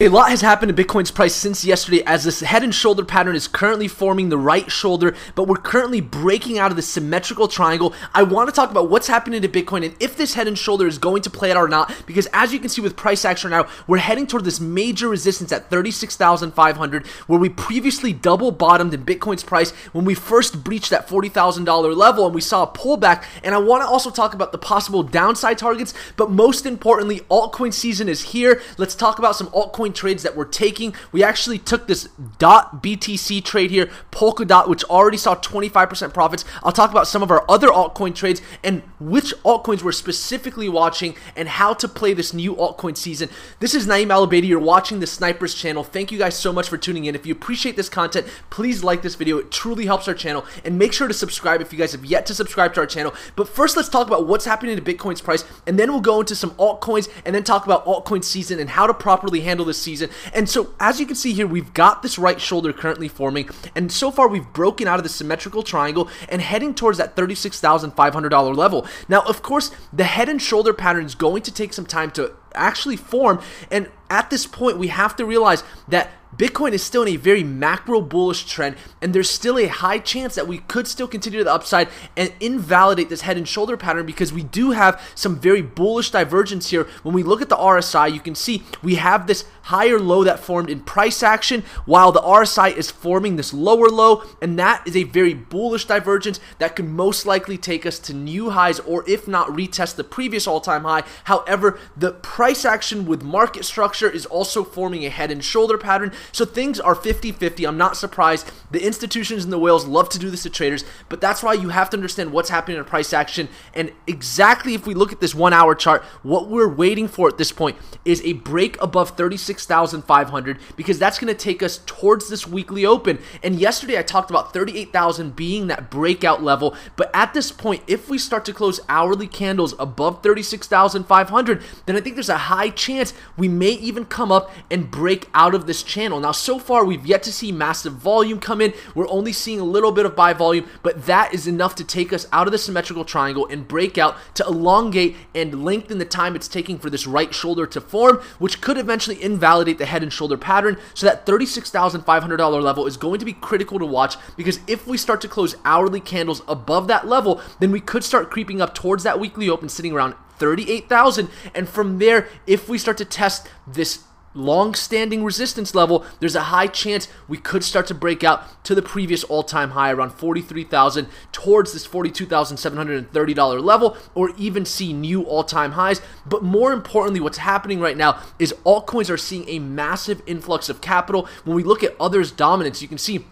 A lot has happened to Bitcoin's price since yesterday as this head and shoulder pattern is currently forming the right shoulder, but we're currently breaking out of the symmetrical triangle. I want to talk about what's happening to Bitcoin and if this head and shoulder is going to play out or not, because as you can see with price action now, we're heading toward this major resistance at 36,500, where we previously double bottomed in Bitcoin's price when we first breached that $40,000 level and we saw a pullback. And I want to also talk about the possible downside targets, but most importantly, altcoin season is here. Let's talk about some altcoin trades that we're taking. We actually took this dot BTC trade here, Polkadot, which already saw 25% profits. I'll talk about some of our other altcoin trades and which altcoins we're specifically watching and how to play this new altcoin season. This is Naeem Alabadi. You're watching the Snipers channel. Thank you guys so much for tuning in. If you appreciate this content, please like this video. It truly helps our channel. And make sure to subscribe if you guys have yet to subscribe to our channel. But first, let's talk about what's happening to Bitcoin's price. And then we'll go into some altcoins and then talk about altcoin season and how to properly handle this season. And so, as you can see here, we've got this right shoulder currently forming, and so far we've broken out of the symmetrical triangle and heading towards that $36,500 level. Now, of course, the head and shoulder pattern is going to take some time to actually form, and at this point, we have to realize that Bitcoin is still in a very macro bullish trend, and there's still a high chance that we could still continue to the upside and invalidate this head and shoulder pattern because we do have some very bullish divergence here. When we look at the RSI, you can see we have this higher low that formed in price action, while the RSI is forming this lower low, and that is a very bullish divergence that could most likely take us to new highs, or if not, retest the previous all time high. However, the price action with market structure is also forming a head and shoulder pattern. So things are 50 50. I'm not surprised. The institutions and the whales love to do this to traders, but that's why you have to understand what's happening in price action. And exactly if we look at this one hour chart, what we're waiting for at this point is a break above 36,500 because that's going to take us towards this weekly open. And yesterday I talked about 38,000 being that breakout level, but at this point, if we start to close hourly candles above 36,500, then I think there's a high chance we may even come up and break out of this channel. Now, so far, we've yet to see massive volume come in. We're only seeing a little bit of buy volume, but that is enough to take us out of the symmetrical triangle and break out to elongate and lengthen the time it's taking for this right shoulder to form, which could eventually invalidate the head and shoulder pattern. So that $36,500 level is going to be critical to watch because if we start to close hourly candles above that level, then we could start creeping up towards that weekly open sitting around 38,000 and from there if we start to test this long-standing resistance level, there's a high chance we could start to break out to the previous all-time high around 43,000 towards this $42,730 level or even see new all-time highs. But more importantly, what's happening right now is altcoins are seeing a massive influx of capital. When we look at others' dominance, you can see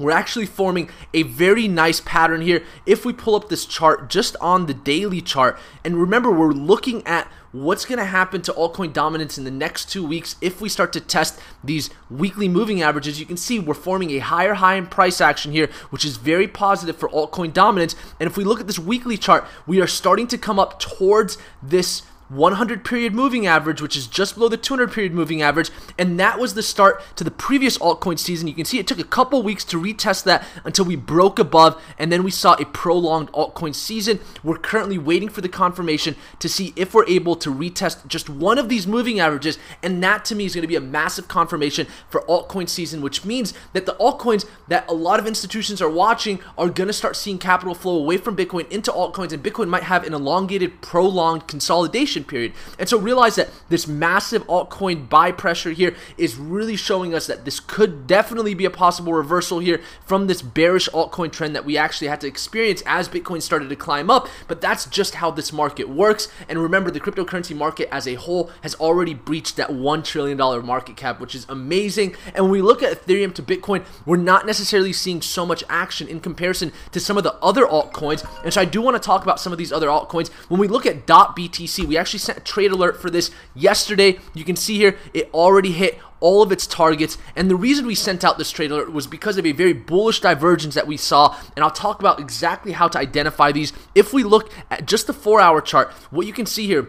we're actually forming a very nice pattern here if we pull up this chart just on the daily chart and remember we're looking at what's going to happen to altcoin dominance in the next two weeks if we start to test these weekly moving averages? You can see we're forming a higher high in price action here which is very positive for altcoin dominance. And if we look at this weekly chart we are starting to come up towards this 100 period moving average, which is just below the 200 period moving average, and that was the start to the previous altcoin season. You can see it took a couple weeks to retest that until we broke above, and then we saw a prolonged altcoin season. We're currently waiting for the confirmation to see if we're able to retest just one of these moving averages, and that to me is going to be a massive confirmation for altcoin season, which means that the altcoins that a lot of institutions are watching are going to start seeing capital flow away from Bitcoin into altcoins, and Bitcoin might have an elongated, prolonged consolidation period. And so realize that this massive altcoin buy pressure here is really showing us that this could definitely be a possible reversal here from this bearish altcoin trend that we actually had to experience as Bitcoin started to climb up. But that's just how this market works. And remember, the cryptocurrency market as a whole has already breached that $1 trillion market cap, which is amazing. And when we look at Ethereum to Bitcoin, we're not necessarily seeing so much action in comparison to some of the other altcoins. And so I do want to talk about some of these other altcoins. When we look at .BTC, we actually actually sent a trade alert for this yesterday. You can see here it already hit all of its targets. And the reason we sent out this trade alert was because of a very bullish divergence that we saw. And I'll talk about exactly how to identify these. If we look at just the four hour chart, what you can see here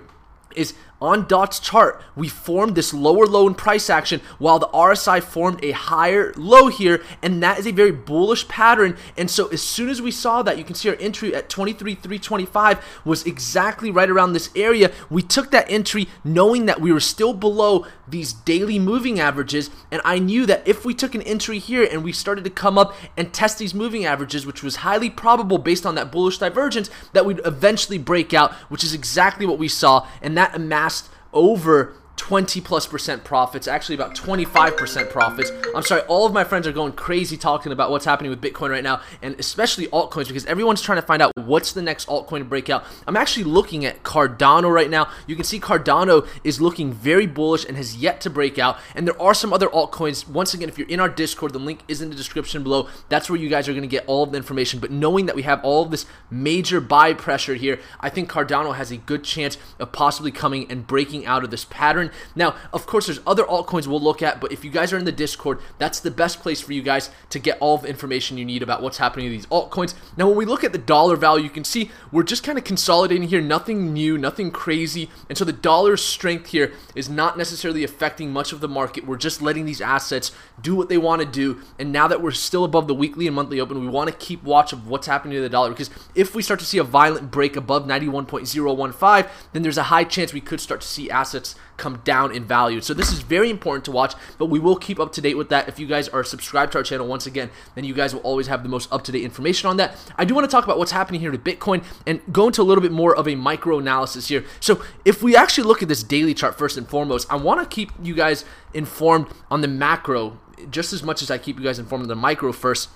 is on Dot's chart, we formed this lower low in price action while the RSI formed a higher low here, and that is a very bullish pattern. And so as soon as we saw that, you can see our entry at 23,325 was exactly right around this area. We took that entry knowing that we were still below these daily moving averages, and I knew that if we took an entry here and we started to come up and test these moving averages, which was highly probable based on that bullish divergence, that we'd eventually break out, which is exactly what we saw, and that amassed over 20 plus percent profits, actually about 25% profits. I'm sorry, all of my friends are going crazy talking about what's happening with Bitcoin right now, and especially altcoins because everyone's trying to find out what's the next altcoin to break out. I'm actually looking at Cardano right now. You can see Cardano is looking very bullish and has yet to break out. And there are some other altcoins. Once again, if you're in our Discord, the link is in the description below. That's where you guys are going to get all of the information. But knowing that we have all of this major buy pressure here, I think Cardano has a good chance of possibly coming and breaking out of this pattern. Now, of course, there's other altcoins we'll look at, but if you guys are in the Discord, that's the best place for you guys to get all the information you need about what's happening to these altcoins. Now, when we look at the dollar value, you can see we're just kind of consolidating here, nothing new, nothing crazy, and so the dollar's strength here is not necessarily affecting much of the market. We're just letting these assets do what they want to do, and now that we're still above the weekly and monthly open, we want to keep watch of what's happening to the dollar because if we start to see a violent break above 91.015, then there's a high chance we could start to see assets come down in value. So this is very important to watch, but we will keep up to date with that. If you guys are subscribed to our channel once again, then you guys will always have the most up-to-date information on that. I do want to talk about what's happening here to Bitcoin and go into a little bit more of a micro analysis here. So if we actually look at this daily chart first and foremost, I want to keep you guys informed on the macro just as much as I keep you guys informed on the micro first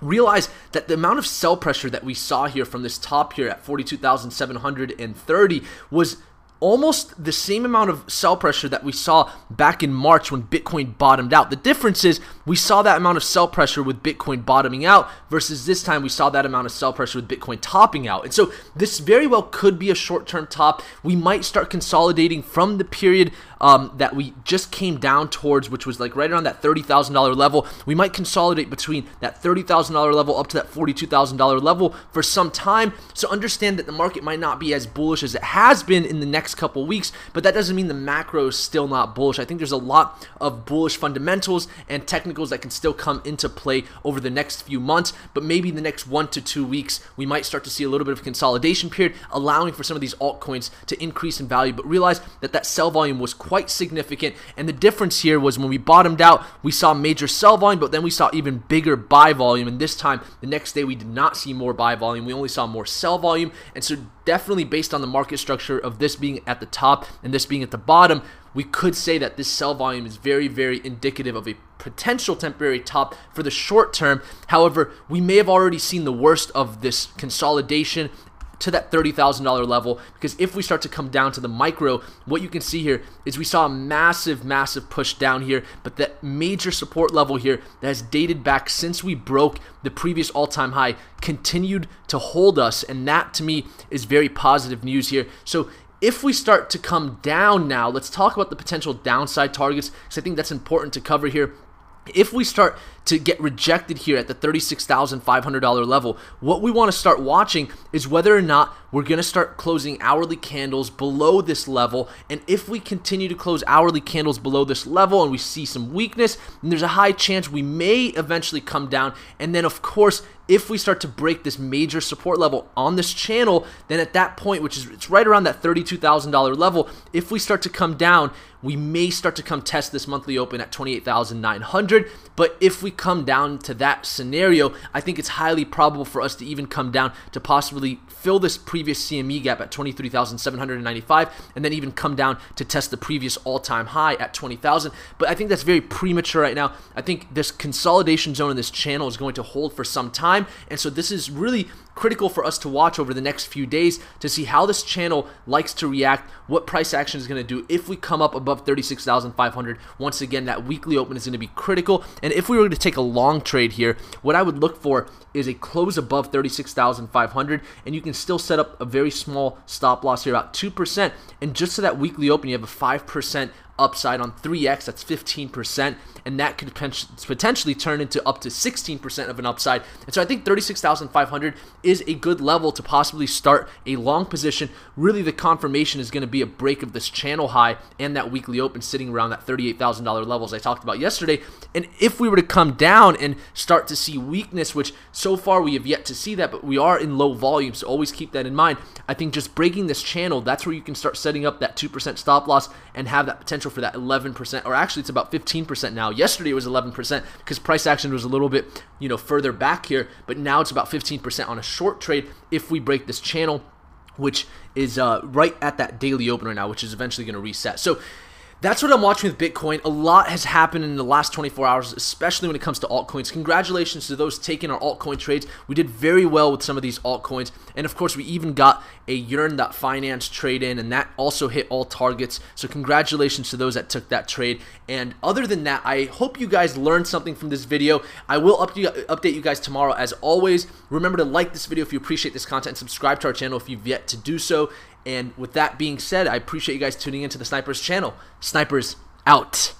realize that the amount of sell pressure that we saw here from this top here at 42,730 was almost the same amount of sell pressure that we saw back in March when Bitcoin bottomed out. The difference is we saw that amount of sell pressure with Bitcoin bottoming out versus this time we saw that amount of sell pressure with Bitcoin topping out. And so this very well could be a short term top. We might start consolidating from the period um, that we just came down towards, which was like right around that $30,000 level. We might consolidate between that $30,000 level up to that $42,000 level for some time. So understand that the market might not be as bullish as it has been in the next couple weeks, but that doesn't mean the macro is still not bullish. I think there's a lot of bullish fundamentals and technicals that can still come into play over the next few months, but maybe the next one to two weeks, we might start to see a little bit of consolidation period, allowing for some of these altcoins to increase in value. But realize that that sell volume was significant. And the difference here was when we bottomed out, we saw major sell volume, but then we saw even bigger buy volume. And this time, the next day, we did not see more buy volume. We only saw more sell volume. And so, definitely based on the market structure of this being at the top and this being at the bottom, we could say that this sell volume is very, very indicative of a potential temporary top for the short term. However, we may have already seen the worst of this consolidation to that $30,000 level because if we start to come down to the micro, what you can see here is we saw a massive, massive push down here, but that major support level here that has dated back since we broke the previous all-time high continued to hold us, and that to me is very positive news here. So if we start to come down now, let's talk about the potential downside targets because I think that's important to cover here. If we start to get rejected here at the $36,500 level, what we want to start watching is whether or not we're going to start closing hourly candles below this level. And if we continue to close hourly candles below this level and we see some weakness, then there's a high chance we may eventually come down. And then, of course, if we start to break this major support level on this channel, then at that point, which is it's right around that $32,000 level, if we start to come down, we may start to come test this monthly open at 28,900. But if we come down to that scenario, I think it's highly probable for us to even come down to possibly fill this previous CME gap at 23,795 and then even come down to test the previous all-time high at 20,000. But I think that's very premature right now. I think this consolidation zone in this channel is going to hold for some time. And so this is really critical for us to watch over the next few days to see how this channel likes to react, what price action is going to do. If we come up above 36,500, once again, that weekly open is going to be critical. And if we were to take a long trade here, what I would look for is a close above 36,500, and you can still set up a very small stop loss here, about 2%. And just to that weekly open, you have a 5% upside on 3x, that's 15%, and that could potentially turn into up to 16% of an upside. And so I think 36,500 is a good level to possibly start a long position. Really, the confirmation is going to be a break of this channel high and that weekly open sitting around that $38,000 levels I talked about yesterday. And if we were to come down and start to see weakness, which so far we have yet to see that, but we are in low volume, so always keep that in mind. I think just breaking this channel, that's where you can start setting up that 2% stop loss and have that potential for that 11%, or actually it's about 15% now. Yesterday it was 11% because price action was a little bit, you know, further back here, but now it's about 15% on a short trade if we break this channel which is uh, right at that daily opener now, which is eventually going to reset. So that's what I'm watching with Bitcoin. A lot has happened in the last 24 hours, especially when it comes to altcoins. Congratulations to those taking our altcoin trades. We did very well with some of these altcoins. And of course, we even got a Yearn.finance trade in, and that also hit all targets. So, congratulations to those that took that trade. And other than that, I hope you guys learned something from this video. I will update you guys tomorrow. As always, remember to like this video if you appreciate this content subscribe to our channel if you've yet to do so. And with that being said, I appreciate you guys tuning into the Snipers channel. Snipers out.